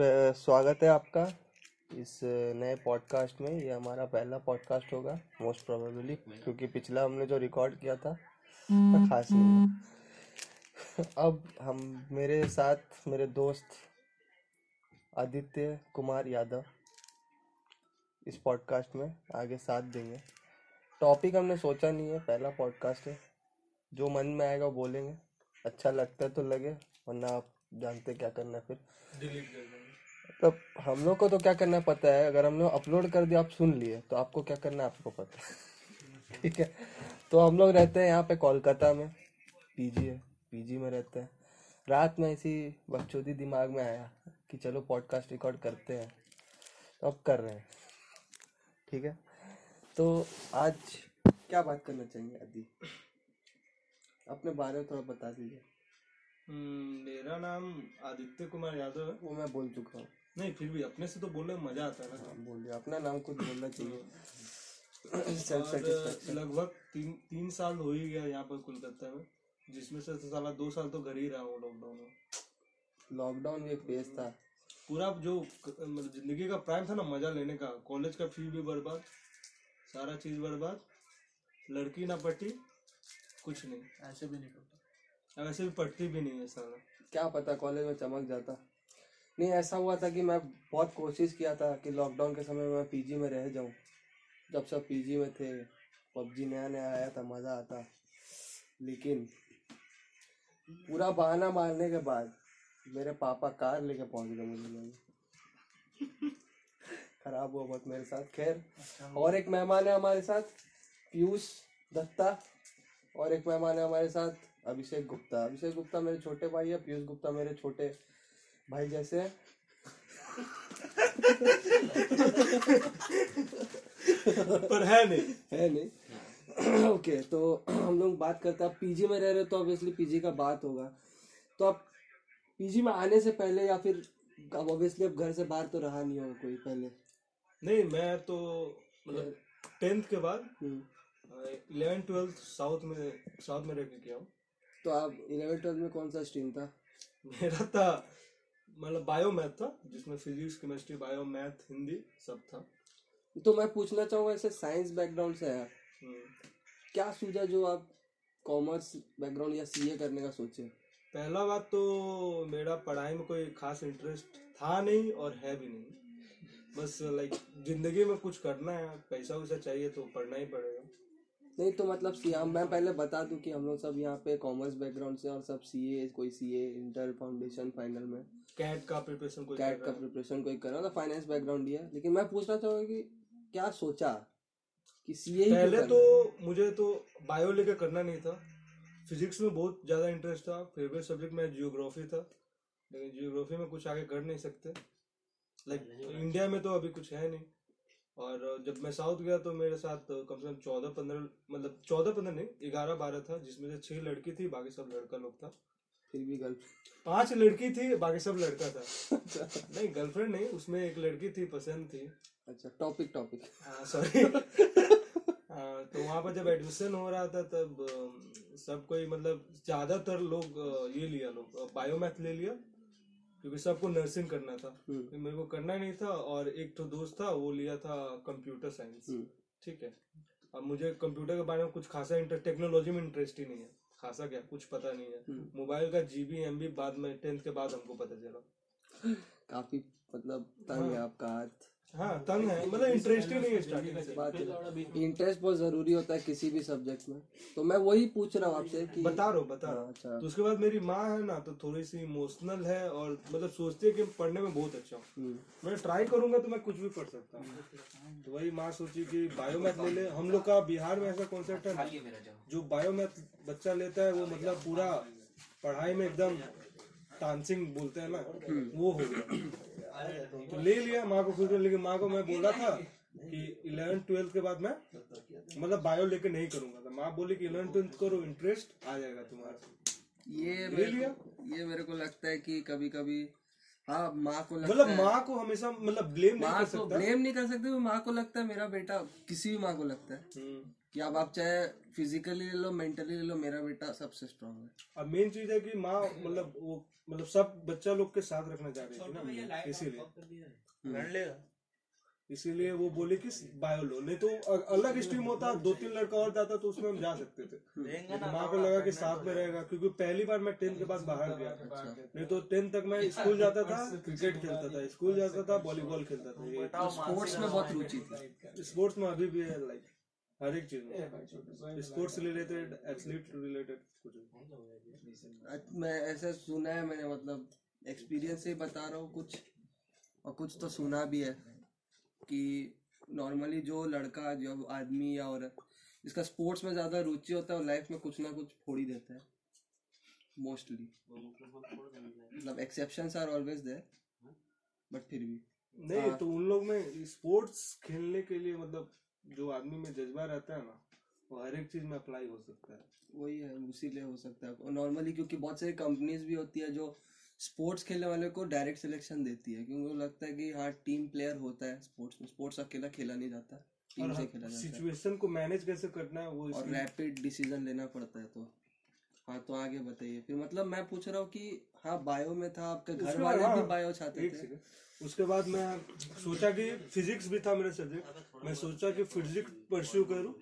स्वागत है आपका इस नए पॉडकास्ट में। ये हमारा पहला पॉडकास्ट होगा मोस्ट प्रोबेबली क्योंकि पिछला हमने जो रिकॉर्ड किया था वो खास नहीं अब हम मेरे साथ मेरे दोस्त आदित्य कुमार यादव इस पॉडकास्ट में आगे साथ देंगे। टॉपिक हमने सोचा नहीं है पहला पॉडकास्ट है। जो मन में आएगा वो बोलेंगे। अच्छा लगता है तो लगे वरना आप जानते क्या करना है फिर। डिलीट कर मतलब हम लोग को तो क्या करना पता है? अगर हमने अपलोड कर दिया आप सुन लिए तो आपको क्या करना है आपको पता है? ठीक है। तो हम लोग रहते हैं यहाँ पे कोलकाता में पीजी है पीजी में रहते हैं। रात में ऐसी बकचोदी दिमाग में आया कि चलो पॉडकास्ट रिकॉर्ड करते हैं। तो अब कर रहे हैं। ठीक है? तो आज क्या बात करना चाहेंगे आदि? अपने बारे में थोड़ा बता दीजिए। हम्म, मेरा नाम आदित्य कुमार यादव है। वो मैं बोल चुका हूँ। नहीं फिर भी अपने से तो बोलने में मज़ा आता है ना। हाँ, बोलिए अपना नाम कुछ बोलना चाहिए। लगभग तीन तीन साल हो ही गया यहाँ पर कोलकाता में जिसमें से साला दो साल तो घर ही रहा हूँ लॉकडाउन में। लॉकडाउन भी एक फ़ेज़ था। पूरा जो मतलब ज़िंदगी का प्राइम था ना मज़ा लेने का। कॉलेज का फ़ी भी बर्बाद सारा चीज़ बर्बाद लड़की ना पटी कुछ नहीं। ऐसे भी नहीं करता अब ऐसे भी पटती भी नहीं है साला। क्या पता कॉलेज में चमक जाता। नहीं ऐसा हुआ था कि मैं बहुत कोशिश किया था कि लॉकडाउन के समय में पीजी में रह जाऊँ। जब सब पीजी में थे पबजी नया नया आया था मज़ा आता। लेकिन पूरा बहाना मारने के बाद मेरे पापा कार लेके पहुँच गए मुझे। खराब हुआ बहुत मेरे साथ। खैर अच्छा। और एक मेहमान है हमारे साथ पीयूष दत्ता और एक मेहमान है हमारे साथ अभिषेक गुप्ता। अभिषेक गुप्ता मेरे छोटे भाई है पीयूष गुप्ता मेरे छोटे भाई जैसे पर है नहीं। है नहीं। ओके तो हम लोग बात करते हैं। आप पीजी में रह रहे हो तो ऑब्वियसली पीजी का बात होगा। तो आप पीजी में आने से पहले या फिर अब ऑब्वियसली अब घर से बाहर तो रहा नहीं होगा कोई पहले? नहीं मैं तो मतलब टेंथ के बाद हम्म, इलेवन ट्वेल्थ साउथ में साउथ में रह के किया हूँ। तो आप इलेवन ट्वेल्थ में कौन सा स्ट्रीम था? मेरा था मतलब बायो मैथ था जिसमें physics chemistry bio math Hindi सब था। तो मैं पूछना चाहूँगा ऐसे साइंस बैकग्राउंड से है। हम्म। क्या सूझा जो आप कॉमर्स बैकग्राउंड या सीए करने का सोचे? पहला बात तो मेरा पढ़ाई में कोई खास इंटरेस्ट था नहीं और है भी नहीं। बस लाइक ज़िंदगी में कुछ करना है पैसा वैसा चाहिए तो पढ़ना ही पड़ेगा। नहीं तो मतलब सी हम मैं पहले बता दूँ कि हम लोग सब यहाँ पे कॉमर्स बैकग्राउंड से और सब सीए कोई सीए इंटर फाउंडेशन फाइनल में। कैट का प्रिपरेशन कोई कैट कर का रहा प्रिपरेशन कोई कर रहा था फाइनेंस बैकग्राउंड दिया लेकिन मैं पूछना चाहूँगा कि क्या सोचा? कि सीए पहले करना? तो मुझे तो बायो लेके करना नहीं था। फिजिक्स में बहुत ज़्यादा इंटरेस्ट था। फेवरेट सब्जेक्ट में जियोग्राफी था। लेकिन जियोग्राफी में कुछ आगे कर नहीं सकते। लाइक इंडिया में तो अभी कुछ है नहीं। और जब मैं साउथ गया तो मेरे साथ कम से कम चौदह पंद्रह मतलब चौदह पंद्रह नहीं ग्यारह बारह था जिसमें से छह लड़की थी बाकी सब लड़का लोग था। फिर भी गर्ल पाँच लड़की थी बाकी सब लड़का था। नहीं गर्लफ्रेंड नहीं उसमें एक लड़की थी पसंद थी। अच्छा टॉपिक टॉपिक सॉरी तो वहाँ पर जब एडमिशन हो रहा था तब सब कोई मतलब ज़्यादातर लोग ये लिया लोग बायोमैथ ले लिया क्योंकि सबको नर्सिंग करना था। हम्म। मेरे को करना नहीं था और एक तो दोस्त था वो लिया था कंप्यूटर साइंस हम्म। ठीक है। अब मुझे कंप्यूटर के बारे में कुछ खासा इंटर टेक्नोलॉजी में इंटरेस्ट ही नहीं है। खासा क्या कुछ पता नहीं है। हम्म। मोबाइल का जीबी एम बी बाद में टेंथ के बाद हमको पता चला। काफ़ी मतलब तंग है। आपका हाथ। हाँ तंग है। मतलब इंटरेस्ट ही नहीं है स्टार्टिंग से। इंटरेस्ट बहुत ज़रूरी होता है किसी भी सब्जेक्ट में। तो मैं वही पूछ रहा हूँ आपसे कि बता रहा हूँ बता रहा हाँ, हूँ अच्छा। तो उसके बाद मेरी माँ है ना तो थोड़ी सी इमोशनल है और मतलब सोचती है कि पढ़ने में बहुत अच्छा हूँ। हम्म, मैं ट्राई करूँगा तो मैं कुछ भी पढ़ सकता हूँ। तो वही माँ सोची कि बायोमैथ ले ले। हम लोग का बिहार में ऐसा कॉन्सेप्ट है जो बायोमैथ बच्चा लेता है वो मतलब पूरा पढ़ाई में एकदम डांसिंग बोलते हैं ना वो हो गया। तो ले लिया माँ को फिर लेकिन माँ को मैं बोला था कि इलेवन ट्वेल्थ के बाद मैं मतलब बायो लेके नहीं करूँगा तो माँ बोली कि इलेवन ट्वेल्थ करो इंटरेस्ट आ जाएगा तुम्हारा ये ले मेरे लिया। ये मेरे को लगता है कि कभी कभी हाँ माँ को लगता मतलब है। माँ को हमेशा मतलब ब्लेम नहीं माँ कर को सकता? ब्लेम नहीं कर सकते माँ को लगता है मेरा बेटा किसी भी माँ को लगता है। हम्म। कि अब आप चाहे फिजिकली ले लो मेंटली ले लो मेरा बेटा सबसे स्ट्रांग है। अब मेन चीज़ है कि माँ मतलब वो मतलब सब बच्चा लोग के साथ रखना चाह रही थी ना इसीलिए। लड़ लेगा। इसीलिए वो बोले कि बायो लो। नहीं तो अलग स्ट्रीम होता दो तीन लड़का और जाता तो उसमें हम जा सकते थे। तो माँ को लगा कि साथ में रहेगा क्योंकि पहली बार मैं टेंथ के बाद बाहर गया नहीं तो टेंथ तक मैं स्कूल जाता था क्रिकेट खेलता था स्कूल जाता था वॉलीबॉल खेलता था स्पोर्ट्स में बहुत रुचि थी। स्पोर्ट्स में अभी भी है लाइक हर एक चीज़ में। स्पोर्ट्स रिलेटेड एथलीट रिलेटेड कुछ मैं ऐसा सुना है मैंने मतलब एक्सपीरियंस से ही बता रहा हूँ कुछ और कुछ तो सुना भी है। कि नॉर्मली जो लड़का जो आदमी या औरत जिसका स्पोर्ट्स में ज़्यादा रुचि होता है वो लाइफ में कुछ ना कुछ फोड़ ही देता है मोस्टली मतलब exceptions are always there but फिर भी। नहीं तो उन लोग में स्पोर्ट्स खेलने के लिए मतलब जो आदमी में जज्बा रहता है ना वो हर एक चीज़ में अप्लाई हो सकता है। वही है उसीलिए हो सकता है। नॉर्मली क्योंकि बहुत सारी कंपनीज़ भी होती है जो स्पोर्ट्स खेलने वाले को डायरेक्ट सिलेक्शन देती है क्योंकि लगता है कि हाँ टीम प्लेयर होता है स्पोर्ट्स में। स्पोर्ट्स अकेला खेला नहीं जाता टीम से खेला जाता है। सिचुएशन को मैनेज कैसे करना है वो और रैपिड डिसीज़न लेना पड़ता है तो। हाँ तो आगे बताइए। फिर मतलब मैं पूछ रहा हूँ कि हाँ बायो में था आपके घर वाले बाद- भी हाँ, बायो चाहते थे? उसके बाद मैं सोचा कि फिजिक्स भी था मेरा सब्जेक्ट मैं सोचा कि फिजिक्स परस्यू करूँ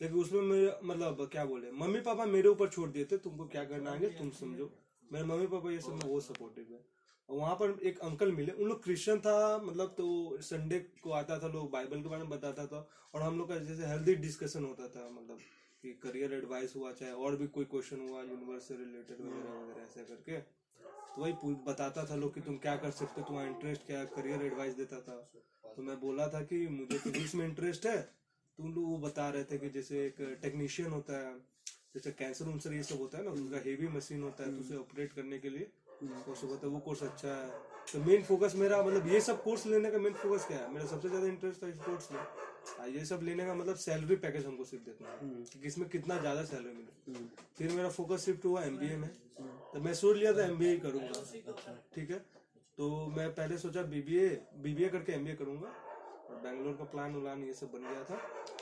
लेकिन उसमें मेरे मतलब क्या बोले मम्मी पापा मेरे ऊपर छोड़ दिए थे तुमको क्या करना है तुम समझो। मेरे मम्मी पापा ये सब में बहुत सपोर्टिव है। और वहाँ पर एक अंकल मिले उन लोग क्रिश्चियन था मतलब तो संडे को आता था लोग बाइबल के बारे में बताता था और हम लोग का जैसे हेल्दी डिस्कशन होता था मतलब कि करियर एडवाइस हुआ चाहे और भी कोई क्वेश्चन हुआ यूनिवर्स से रिलेटेड वगैरह वगैरह ऐसा करके। तो वही बताता था लोग कि तुम क्या कर सकते हो तुम्हारा इंटरेस्ट क्या है करियर एडवाइस देता था। तो मैं बोला था कि मुझे फिजिक्स में इंटरेस्ट है तो उन लोग वो बता रहे थे कि जैसे एक टेक्नीशियन होता है जैसे कैंसर उनसर ये सब होता है ना उसका हेवी मशीन होता है तो उसे ऑपरेट करने के लिए। वो सब होता है वो कोर्स अच्छा है। तो मेन फोकस मेरा मतलब ये सब कोर्स लेने का मेन फोकस क्या है? मेरा सबसे ज़्यादा इंटरेस्ट था स्पोर्ट्स में। ये सब लेने का मतलब सैलरी पैकेज हमको सिर्फ़ देखना है। कि इसमें कितना ज़्यादा सैलरी मिले। फिर मेरा फोकस शिफ्ट हुआ एमबीए में। तो मैं सोच लिया था एमबीए ही करूँगा। ठीक है? तो मैं पहले सोचा बीबीए बीबीए करके एमबीए करूँगा। और बैंगलोर का प्लान उलान ये सब बन गया था।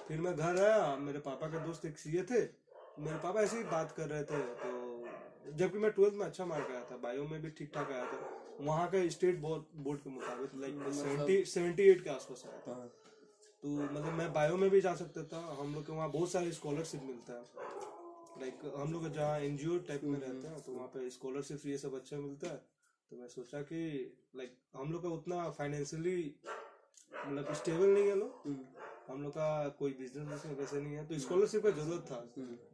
फिर मैं घर आया मेरे पापा के दोस्त एक सीए थे। मेरे पापा ऐसे ही बात कर रहे थे तो जबकि मैं ट्वेल्थ में अच्छा मार्क आया था बायो में भी ठीक ठाक आया था वहाँ का स्टेट बोर्ड बोर्ड के मुताबिक लाइक सेवेंटी सेवेंटी एट के आसपास आया था। हाँ। तो मतलब मैं बायो में भी जा सकता था हम लोग के वहाँ बहुत सारे स्कॉलरशिप मिलता है। लाइक हम लोग जहाँ एनजीओ टाइप में रहते हैं तो वहाँ पे स्कॉलरशिप ये सब अच्छा मिलता है। तो मैं सोचा कि लाइक हम लोग का उतना फाइनेंशियली मतलब स्टेबल नहीं है लोग। हम लोग का कोई बिज़नेस में वैसे नहीं है तो स्कॉलरशिप का ज़रूरत था।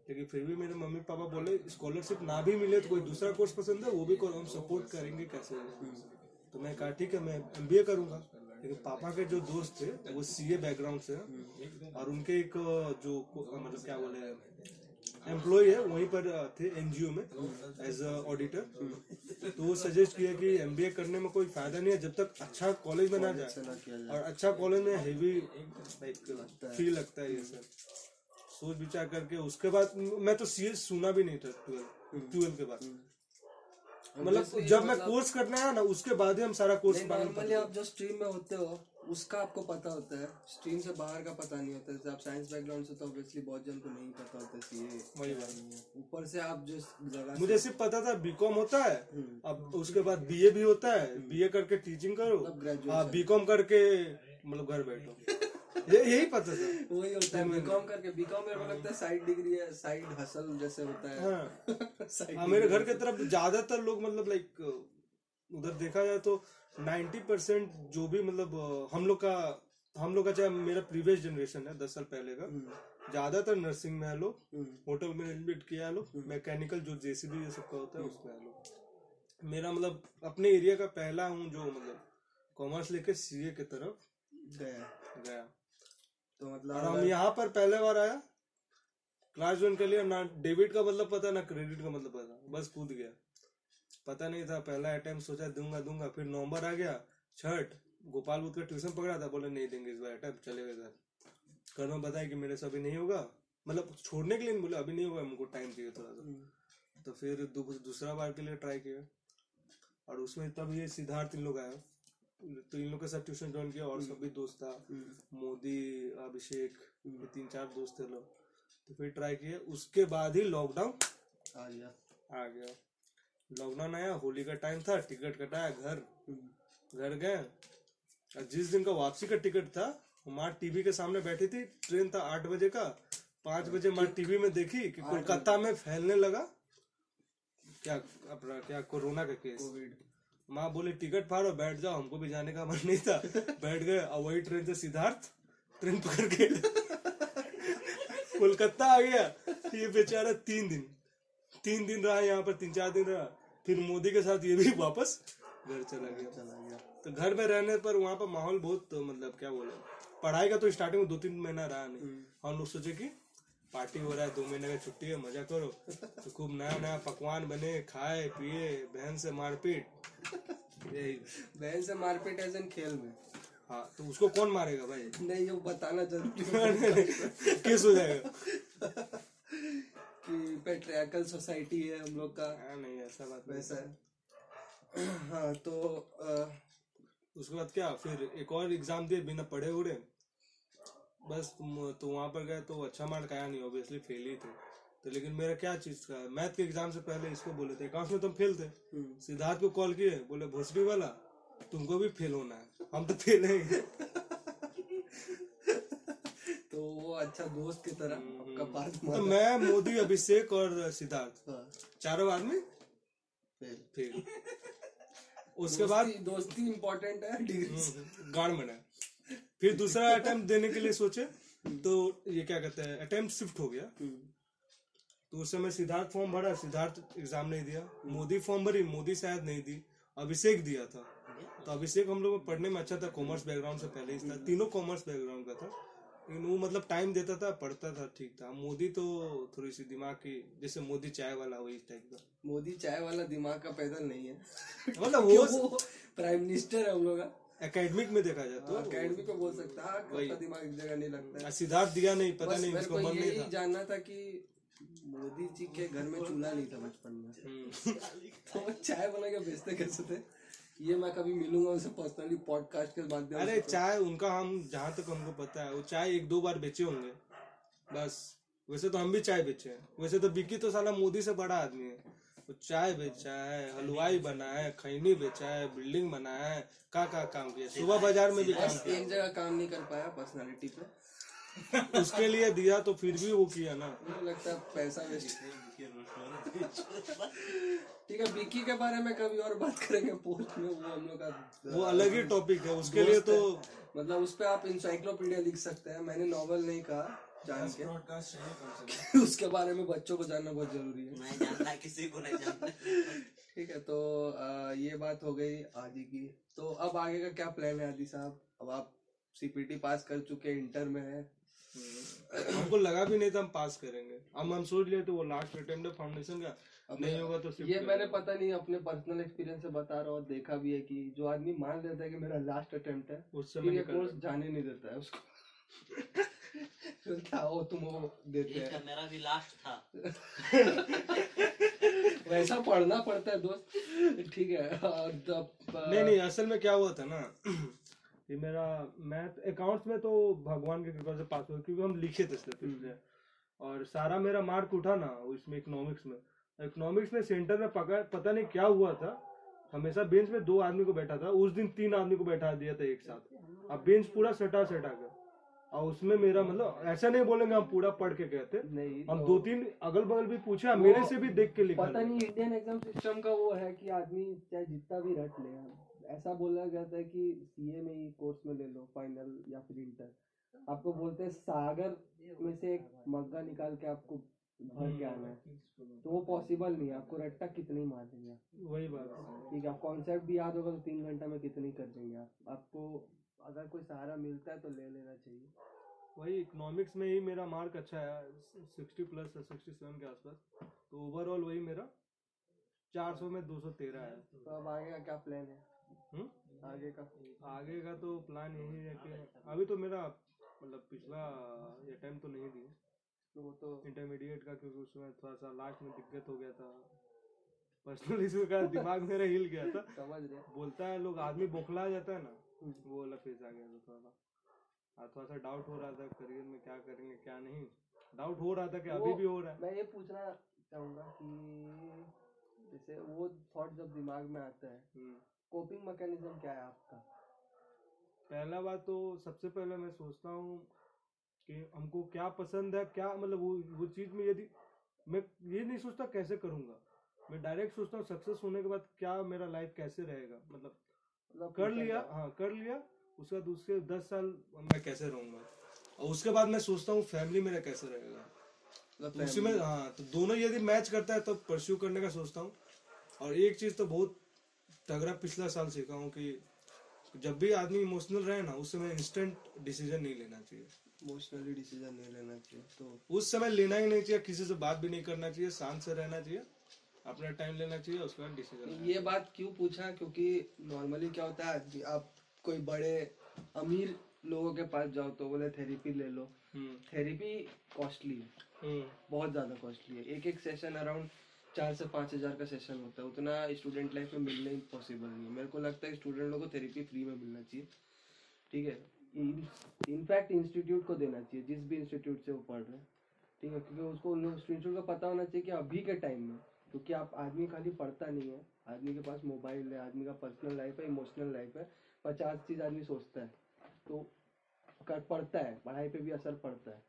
लेकिन फिर भी मेरे मम्मी पापा बोले स्कॉलरशिप ना भी मिले तो कोई दूसरा कोर्स पसंद है वो भी करो हम सपोर्ट करेंगे कैसे तो मैं कहा ठीक है मैं एमबीए करूँगा। लेकिन पापा के जो दोस्त थे वो सीए बैकग्राउंड से और उनके एक जो मतलब क्या बोले एम्प्लॉय है वहीं पर थे एनजीओ में एज अ ऑडिटर तो वो सजेस्ट किया कि एमबीए करने में कोई फ़ायदा नहीं है जब तक अच्छा कॉलेज में ना जाए। और अच्छा कॉलेज में हेवी फील लगता है। ये सब। सोच विचार करके उसके बाद मैं तो सीएस सुना भी नहीं था ट्वेल्व ट्वेल्व के बाद। मतलब जब मैं कोर्स करना है ना उसके बाद ही हम सारा कोर्स नॉर्मली आप जो स्ट्रीम में होते हो उसका आपको पता होता है स्ट्रीम से बाहर का पता नहीं होता जैसे आप साइंस बैकग्राउंड से तो ऑब्वियसली बहुत जन को नहीं पता होता सीए वही बात। नहीं है। ऊपर से आप जिस जगह मुझे सिर्फ़ पता था बीकॉम होता है। अब उसके बाद बीए भी होता है। बीए करके टीचिंग करो। हाँ बीकॉम करके मतलब घर बैठो। ये यही पता था। वही होता है। बीकॉम करके बीकॉम मेरे को लगता है साइड डिग्री है साइड हसल जैसे होता है। हाँ। हाँ, मेरे घर के तरफ़ ज़्यादातर लोग मतलब लाइक उधर देखा जाए तो 90 परसेंट जो भी मतलब हम लोग का हम लोग का चाहे मेरा प्रीवियस जनरेशन है दस साल पहले का ज़्यादातर नर्सिंग में है लोग होटल मैनेजमेंट किया है लोग मैकेनिकल जो जेसीबी ये सब का होता है उसमें है लोग मेरा मतलब अपने एरिया का पहला हूँ जो मतलब कॉमर्स लेके सीए की तरफ़ गया। गया। तो और मतलब हम यहाँ पर पहले बार आया क्लास ज्वाइन कर लिया ना डेबिट का मतलब पता ना क्रेडिट का मतलब पता बस कूद गया। पता नहीं था पहला अटेम्प्ट सोचा दूँगा दूँगा फिर नवंबर आ गया छठ गोपाल बुद्ध का ट्यूशन पकड़ा था बोले नहीं देंगे इस बार अटेम्प्ट चलेगा घर घर में बताया कि मेरे से अभी नहीं होगा मतलब छोड़ने के लिए बोले अभी नहीं होगा हमको टाइम चाहिए थोड़ा सा। तो फिर दूसरा बार के लिए ट्राई किया और उसमें तब ये सिद्धार्थ इन लोग आए तो इन लोग के साथ ट्यूशन ज्वाइन किया और सभी दोस्त था मोदी अभिषेक ये तीन चार दोस्त थे लोग। तो फिर ट्राई किए उसके बाद ही लॉकडाउन आ गया। आ गया। लॉकडाउन आया होली का टाइम था टिकट कटाया घर घर गए। और जिस दिन का वापसी का टिकट था माँ टीवी के सामने बैठी थी ट्रेन था आठ बजे का पाँच बजे माँ टीवी में देखी कि कोलकाता में फैलने लगा। क्या अपना क्या कोरोना का केस कोविड माँ बोले टिकट फाड़ो बैठ जाओ हमको भी जाने का मन नहीं था। बैठ गए और वही ट्रेन से सिद्धार्थ ट्रेन पकड़ के कोलकाता आ गया। ये बेचारा तीन दिन तीन दिन रहा यहाँ पर तीन चार दिन रहा। फिर मोदी के साथ ये भी वापस घर चला गया। चला गया। तो घर में रहने पर वहाँ पर माहौल बहुत तो मतलब क्या बोले पढ़ाई का तो स्टार्टिंग में दो तीन महीना रहा नहीं। हम लोग सोचे कि पार्टी हो रहा है दो महीने का छुट्टी है मज़ा करो। तो खूब नया नया पकवान बने खाए पिए बहन से मारपीट। यही। बहन से मारपीट इन खेल में। हाँ तो उसको कौन मारेगा भाई? नहीं वो बताना ज़रूरी केस हो जाएगा? कि पेट्रियाकल सोसाइटी है हम लोग का। हाँ, नहीं ऐसा बात नहीं वैसा है। हाँ। तो अ, उसके बाद क्या फिर एक और एग्ज़ाम दिए बिना पढ़े उड़े बस तुम- तो वहाँ पर गए तो अच्छा मार्क आया नहीं ऑब्वियसली फेल ही थे। तो लेकिन मेरा क्या चीज़ का मैथ के एग्ज़ाम से पहले इसको बोले थे अकाउंट्स में तुम फेल थे? हम्म, सिद्धार्थ को कॉल किए बोले भोसड़ी वाला तुमको भी फेल होना है हम तो फेल हैं तो वो अच्छा दोस्त की तरह आपका बात तो मैं मोदी अभिषेक और सिद्धार्थ। हाँ, चारों आदमी फिर फेल। उसके बाद दोस्ती- इम्पोर्टेंट है डिग्री हम्म, गाड़ बना फिर दूसरा अटेम्प्ट देने के लिए सोचे तो ये क्या कहते हैं अटेम्प्ट शिफ्ट हो गया। तो उस समय सिद्धार्थ फॉर्म भरा सिद्धार्थ एग्ज़ाम नहीं दिया। मोदी फॉर्म भरी मोदी शायद नहीं दी अभिषेक दिया था। तो अभिषेक हम लोग पढ़ने में अच्छा था कॉमर्स बैकग्राउंड से पहले ही था। तीनों कॉमर्स बैकग्राउंड का था। लेकिन वो मतलब टाइम देता था पढ़ता था ठीक था। मोदी तो थोड़ी सी दिमाग की जैसे मोदी चाय वाला वही टाइप का। मोदी चाय वाला दिमाग का पैदल नहीं है। मतलब वो वो प्राइम मिनिस्टर है हम लोग का। एकेडमिक में देखा जाए तो। अकेडमी को बोल सकता है दिमाग एक जगह नहीं लगता है। सिद्धार्थ दिया नहीं पता नहीं उसको मन नहीं था। जानना था कि मोदी जी के घर में चूल्हा नहीं था बचपन में। हम्म। तो चाय बना के बेचते कैसे थे? ये मैं कभी मिलूँगा उनसे पर्सनली पॉडकास्ट के माध्यम अरे चाय उनका हम जहाँ तक हमको पता है वो चाय एक दो बार बेचे होंगे। बस वैसे तो हम भी चाय बेचे हैं। वैसे तो बिकी तो साला मोदी से बड़ा आदमी है। वो चाय बेचा है हलवाई बना है खैनी बेचा है बिल्डिंग बनाया है का का काम किया सुबह बाज़ार में भी काम किया। एक जगह काम नहीं कर पाया पर्सनालिटी पे। उसके लिए दिया तो फिर भी वो किया ना। मुझे लगता है पैसा वेस्ट ठीक है बिकी के बारे में कभी और बात करेंगे पोस्ट में वो हम लोग का वो अलग ही टॉपिक है उसके लिए तो मतलब उस पर आप इंसाइक्लोपीडिया लिख सकते हैं मैंने नॉवल नहीं कहा जान के। उसके बारे में बच्चों को जानना बहुत ज़रूरी है। नहीं जानना किसी को नहीं जानना ठीक है तो अ, ये बात हो गई आदि की। तो अब आगे का क्या प्लान है आदि साहब? अब आप सीपीटी पास कर चुके इंटर में है। हमको लगा भी नहीं था हम पास करेंगे। हम हम सोच लिए थे वो लास्ट अटेम्प्ट फाउंडेशन का अब नहीं होगा तो ये मैंने पता नहीं अपने पर्सनल एक्सपीरियंस से बता रहा हूँ देखा भी है कि जो आदमी मान लेता है कि मेरा लास्ट अटेम्प्ट है उस फिर समय ये कोर्स जाने नहीं देता है उसको। क्या हो तुम वो देते हैं। मेरा भी लास्ट था? वैसा पढ़ना पड़ता है दोस्त। ठीक है और नहीं नहीं असल में क्या हुआ था ना ये मेरा मैथ अकाउंट्स में तो भगवान की कृपा से पास हुआ क्योंकि हम लिखे थे सिर्फ़ इसलिए। और सारा मेरा मार्क उठा ना इसमें इकोनॉमिक्स में। इकोनॉमिक्स में सेंटर में पकड़ पता नहीं क्या हुआ था। हमेशा बेंच में दो आदमी को बैठा था उस दिन तीन आदमी को बैठा दिया था एक साथ। अब बेंच पूरा सटा सटा कर। और उसमें मेरा मतलब ऐसा नहीं बोलेंगे हम पूरा पढ़ के गए थे। नहीं हम तो दो तीन अगल बगल भी पूछे मेरे से भी देख के लिखा पता नहीं इंडियन एग्ज़ाम सिस्टम का वो है कि आदमी चाहे जितना भी रट ले। ऐसा बोला जाता है कि सीए में ही कोर्स में ले लो फाइनल या फिर इंटर आपको बोलते हैं सागर में से एक मग्गा निकाल के आपको भर के आना है। तो वो पॉसिबल नहीं है आपको रट्टा कितनी मार देंगे आप। वही बात है। ठीक है आप कॉन्सेप्ट भी याद होगा तो तीन घंटा में कितनी कर देंगे आप। आपको अगर कोई सहारा मिलता है तो ले लेना चाहिए। वही इकोनॉमिक्स में ही मेरा मार्क अच्छा है सिक्सटी प्लस है सिक्सटी सेवन के आसपास। तो ओवरऑल वही मेरा चार सौ में दो सौ तेरह है। तो अब आगे का क्या प्लान है? हम्म? आगे का। आगे का तो प्लान यही है कि अभी तो मेरा मतलब पिछला अटेम्प्ट तो नहीं दिए तो वो तो इंटरमीडिएट का क्योंकि उसमें थोड़ा सा लास्ट में दिक्कत हो गया था। पर्सनल इशू का दिमाग मेरा हिल गया था। समझ रहे। बोलता है लोग आदमी बौखला जाता है ना हम्म। वो वाला फ़ेज़ आ गया था थोड़ा सा हाँ, थोड़ा सा डाउट हो रहा था करियर में क्या करेंगे क्या नहीं। डाउट हो रहा था कि अभी भी हो रहा है। मैं ये पूछना चाहूँगा कि जैसे वो थॉट जब दिमाग में आता है हम्म। कोपिंग मैकेनिज्म क्या है आपका? पहला बात तो सबसे पहले मैं सोचता हूँ कि हमको क्या पसंद है क्या मतलब वो वो चीज़ में यदि मैं ये नहीं सोचता कैसे करूँगा। मैं डायरेक्ट सोचता हूँ सक्सेस होने के बाद क्या मेरा लाइफ कैसे रहेगा मतलब मतलब कर लिया हाँ कर लिया उसके बाद उसके दस साल मैं कैसे रहूँगा? और उसके बाद मैं सोचता हूँ फैमिली मेरा कैसे रहेगा। मतलब तो उसी में हाँ तो दोनों यदि मैच करता है तो परस्यू करने का सोचता हूँ। और एक चीज़ तो बहुत तगड़ा पिछला साल सीखा हूँ कि जब भी आदमी इमोशनल रहे ना उस समय इंस्टेंट डिसीज़न नहीं लेना चाहिए। इमोशनली डिसीज़न नहीं लेना चाहिए तो उस समय लेना ही नहीं चाहिए किसी से बात भी नहीं करना चाहिए शांत से रहना चाहिए अपना टाइम लेना चाहिए उसके बाद डिसीज़न ये बात क्यों पूछा? क्योंकि नॉर्मली क्या होता है आप कोई बड़े अमीर लोगों के पास जाओ तो बोले थेरेपी ले लो। थेरेपी कॉस्टली है। बहुत ज़्यादा कॉस्टली है। एक एक सेशन अराउंड चार से पाँच हज़ार का सेशन होता है। उतना स्टूडेंट लाइफ में मिलना ही पॉसिबल नहीं है। मेरे को लगता है स्टूडेंट लोगों को थेरेपी फ्री में मिलना चाहिए। ठीक है? इनफैक्ट इंस्टीट्यूट को देना चाहिए, जिस भी इंस्टीट्यूट से वो पढ़ रहे हैं। ठीक है? क्योंकि उसको इंस्टीट्यूट का पता होना चाहिए कि अभी के टाइम में, क्योंकि आप आदमी खाली पढ़ता नहीं है। आदमी के पास मोबाइल है, आदमी का पर्सनल लाइफ है इमोशनल लाइफ है। पचास चीज़ आदमी सोचता है। तो कर, पढ़ता है, पढ़ाई पे भी असर पड़ता है।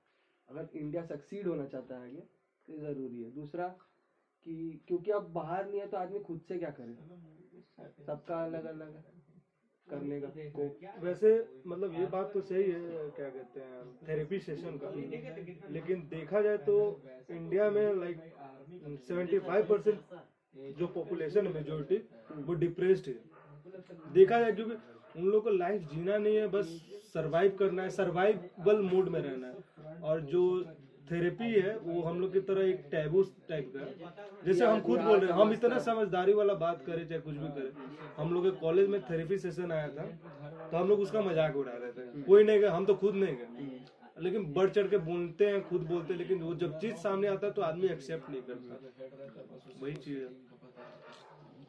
अगर इंडिया सक्सीड होना चाहता है आगे तो ज़रूरी है। दूसरा कि क्योंकि अब बाहर नहीं है तो आदमी खुद से क्या करे? सबका अलग अलग है करने का। को वैसे मतलब ये बात तो सही है क्या कहते हैं थेरेपी सेशन का। लेकिन देखा जाए तो इंडिया में लाइक सेवेंटी फाइव परसेंट जो पॉपुलेशन है मेजोरिटी वो डिप्रेस्ड है। देखा जाए क्योंकि उन लोगों को लाइफ जीना नहीं है बस सरवाइव करना है सर्वाइवल मोड में रहना है। और जो थेरेपी है वो हम लोग की तरह एक टैबू टाइप का जैसे हम खुद बोल रहे हैं हम इतना समझदारी वाला बात करें चाहे कुछ भी करें हम लोग के कॉलेज में थेरेपी सेशन आया था तो हम लोग उसका मज़ाक उड़ा रहे थे। कोई नहीं गए हम तो खुद नहीं गए। लेकिन बढ़ चढ़ के बोलते हैं खुद बोलते हैं लेकिन वो जब चीज़ सामने आता है तो आदमी एक्सेप्ट नहीं करता। वही चीज़ है।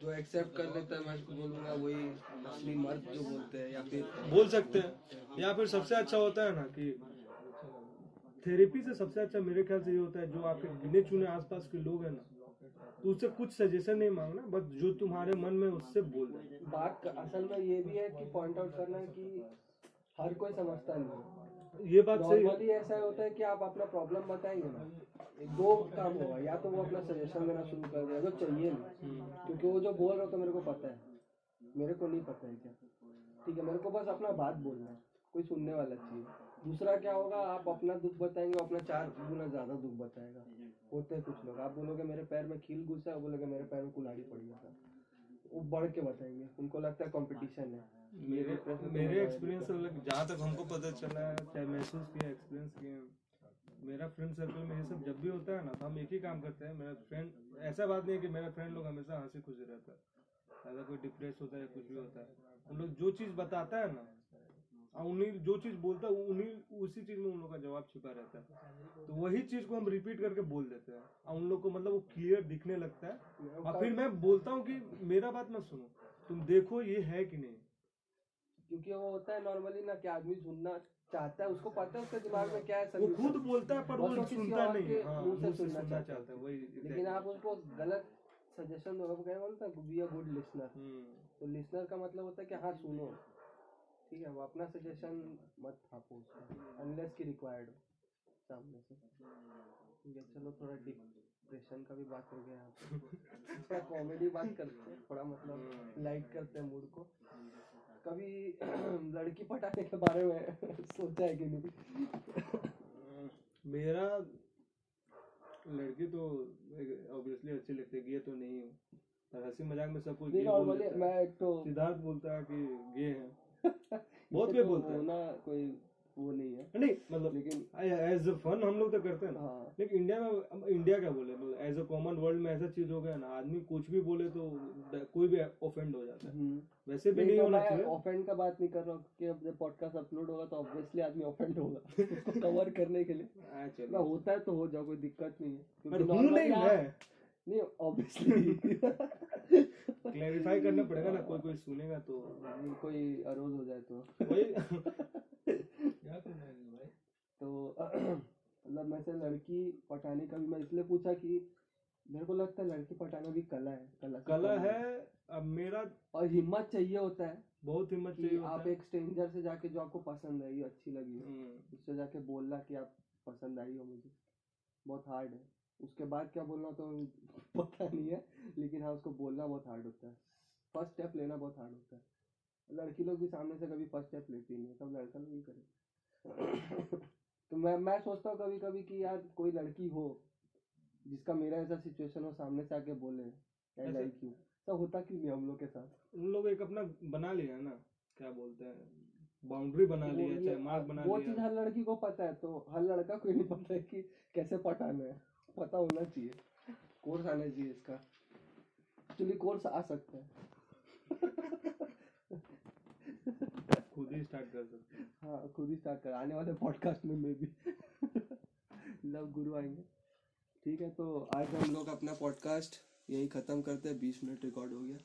जो एक्सेप्ट कर लेता है मैं उसको बोलूँगा वही असली मर्द जो बोलते हैं या फिर बोल सकते हैं। या फिर सबसे अच्छा होता है ना कि थेरेपी से सबसे अच्छा मेरे ख्याल से ये होता है जो आपके गिने चुने आसपास के लोग हैं ना तो उससे कुछ सजेशन नहीं मांगना बस जो तुम्हारे मन में उससे बोल बात असल में ये भी है कि पॉइंट आउट करना कि हर कोई समझता नहीं ये बात सही है। ऐसा होता है कि आप अपना प्रॉब्लम बताएँगे ना एक दो काम होगा या तो वो अपना सजेशन देना शुरू कर देगा जो चाहिए नहीं क्योंकि वो जो बोल रहे हो तो मेरे को पता है। मेरे को नहीं पता है क्या। ठीक है मेरे को बस अपना बात बोलना है कोई सुनने वाला चाहिए। दूसरा क्या होगा? आप अपना दुख बताएँगे अपना चार गुना ज़्यादा दुख बताएगा। होते हैं कुछ लोग। आप बोलोगे, मेरे पैर में खील घुसा है बोलोगे, मेरे पैर में कुल्हाड़ी पड़ गया था वो बढ़ के बताएँगे। उनको लगता है कंपटीशन है। मेरे मेरे एक्सपीरियंस जहाँ तक हमको पता चला है, चाहे महसूस किया एक्सपीरियंस किया, मेरा फ्रेंड सर्कल में ये सब जब भी होता है ना तो हम एक ही काम करते हैं। मेरा फ्रेंड ऐसा बात नहीं है कि मेरा फ्रेंड लोग हमेशा हँसी खुशी रहता है। अगर कोई डिप्रेस होता है कुछ भी होता है। उन लोग जो चीज़ बताता है ना उन्हीं जो चीज़ बोलता है उन्हीं उसी चीज़ में उन लोग का जवाब छिपा रहता है। तो वही चीज़ को हम रिपीट करके बोल देते हैं। और उन लोग को मतलब वो क्लियर दिखने लगता है। और फिर मैं बोलता हूँ कि मेरा बात मत सुनो। तुम देखो ये है कि नहीं। क्योंकि वो होता है नॉर्मली ना कि आदमी सुनना चाहता है उसको पता है उसके दिमाग में क्या है वो खुद बोलता है पर वो सुनता नहीं। हाँ, मुँह से सुनना चाहता है। वही लेकिन आप उसको गलत सजेशन दोगे बोलता है? बी अ गुड लिसनर तो लिसनर का मतलब होता है कि हाँ सुनो। ठीक है वो अपना सजेशन मत उसमें अनलेस की रिक्वायर्ड हो सामने से। ठीक है चलो थोड़ा डिप्रेशन का भी बात हो गया यहाँ थोड़ा कॉमेडी बात करते हैं थोड़ा मतलब लाइट करते हैं मूड को। कभी लड़की पटाने के बारे में सोचा है कि नहीं? मेरा लड़की तो ऑब्वियसली अच्छी लगती है गे तो नहीं हूँ। पर हँसी मज़ाक में सब कुछ। मैं एक तो सिद्धार्थ बोलता है कि गे है। बहुत गे तो बोलता है। होना कोई वो नहीं है। नहीं मतलब लेकिन एज अ फन हम लोग तो करते हैं ना। हाँ। लेकिन इंडिया में अब इंडिया क्या बोले? मतलब एज अ कॉमन वर्ल्ड में ऐसा चीज़ हो गया ना आदमी कुछ भी बोले तो कोई भी ऑफेंड हो जाता है। हम्म। वैसे भी नहीं नहीं तो होना चाहिए। ऑफेंड का बात नहीं कर रहा हूँ कि अब जब पॉडकास्ट अपलोड होगा तो ऑब्वियसली आदमी ऑफेंड होगा उसको कवर करने के लिए। हाँ, होता है तो हो जाओ कोई दिक्कत नहीं है? नहीं ऑब्वियसली क्लैरिफाई करना पड़ेगा ना कोई कोई सुनेगा तो। कोई अरोज हो जाए तो। वही। क्या करना है भाई? तो मतलब मैं से लड़की पटाने का भी मैं इसलिए पूछा कि मेरे को लगता है लड़की पटाना भी कला है कला कला है अब मेरा और हिम्मत चाहिए होता है बहुत हिम्मत चाहिए होता आप है। एक स्ट्रेंजर से जाके जो आपको पसंद आई अच्छी लगी हम्म, उससे जाके बोलना कि आप पसंद आई हो मुझे। बहुत हार्ड है। उसके बाद क्या बोलना तो पता नहीं है लेकिन हाँ उसको बोलना बहुत हार्ड होता है। फ़र्स्ट स्टेप लेना बहुत हार्ड होता है। लड़की लोग भी सामने से कभी फ़र्स्ट स्टेप लेती नहीं है सब लड़का लोग ही करे तो मैं मैं सोचता हूँ कभी कभी कि यार कोई लड़की हो जिसका मेरा ऐसा सिचुएशन हो सामने से आके बोले आई लाइक यू सब होता क्यों नहीं हम लोग के साथ? उन लोग एक अपना बना लिया ना क्या बोलते हैं बाउंड्री बना लिया चाहे मार्क बना वो चीज़ हर लड़की को पता है तो हर लड़का को ही नहीं पता है कि कैसे पटाना है। पता होना चाहिए। कोर्स आना चाहिए इसका। एक्चुअली कोर्स आ सकता है। खुद ही स्टार्ट कर सकते हाँ। खुद ही स्टार्ट कर। आने वाले पॉडकास्ट में मैं भी। लव गुरु आएँगे। ठीक है तो आज हम लोग अपना पॉडकास्ट यही खत्म करते हैं। बीस मिनट रिकॉर्ड हो गया।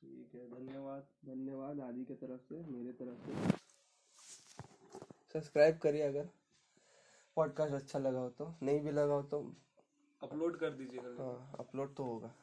ठीक है धन्यवाद। धन्यवाद आदि के तरफ़ से मेरे तरफ़ से। सब्सक्राइब करिए अगर। पॉडकास्ट अच्छा लगा हो तो नहीं भी लगा हो तो अपलोड कर दीजिएगा हाँ अपलोड तो होगा।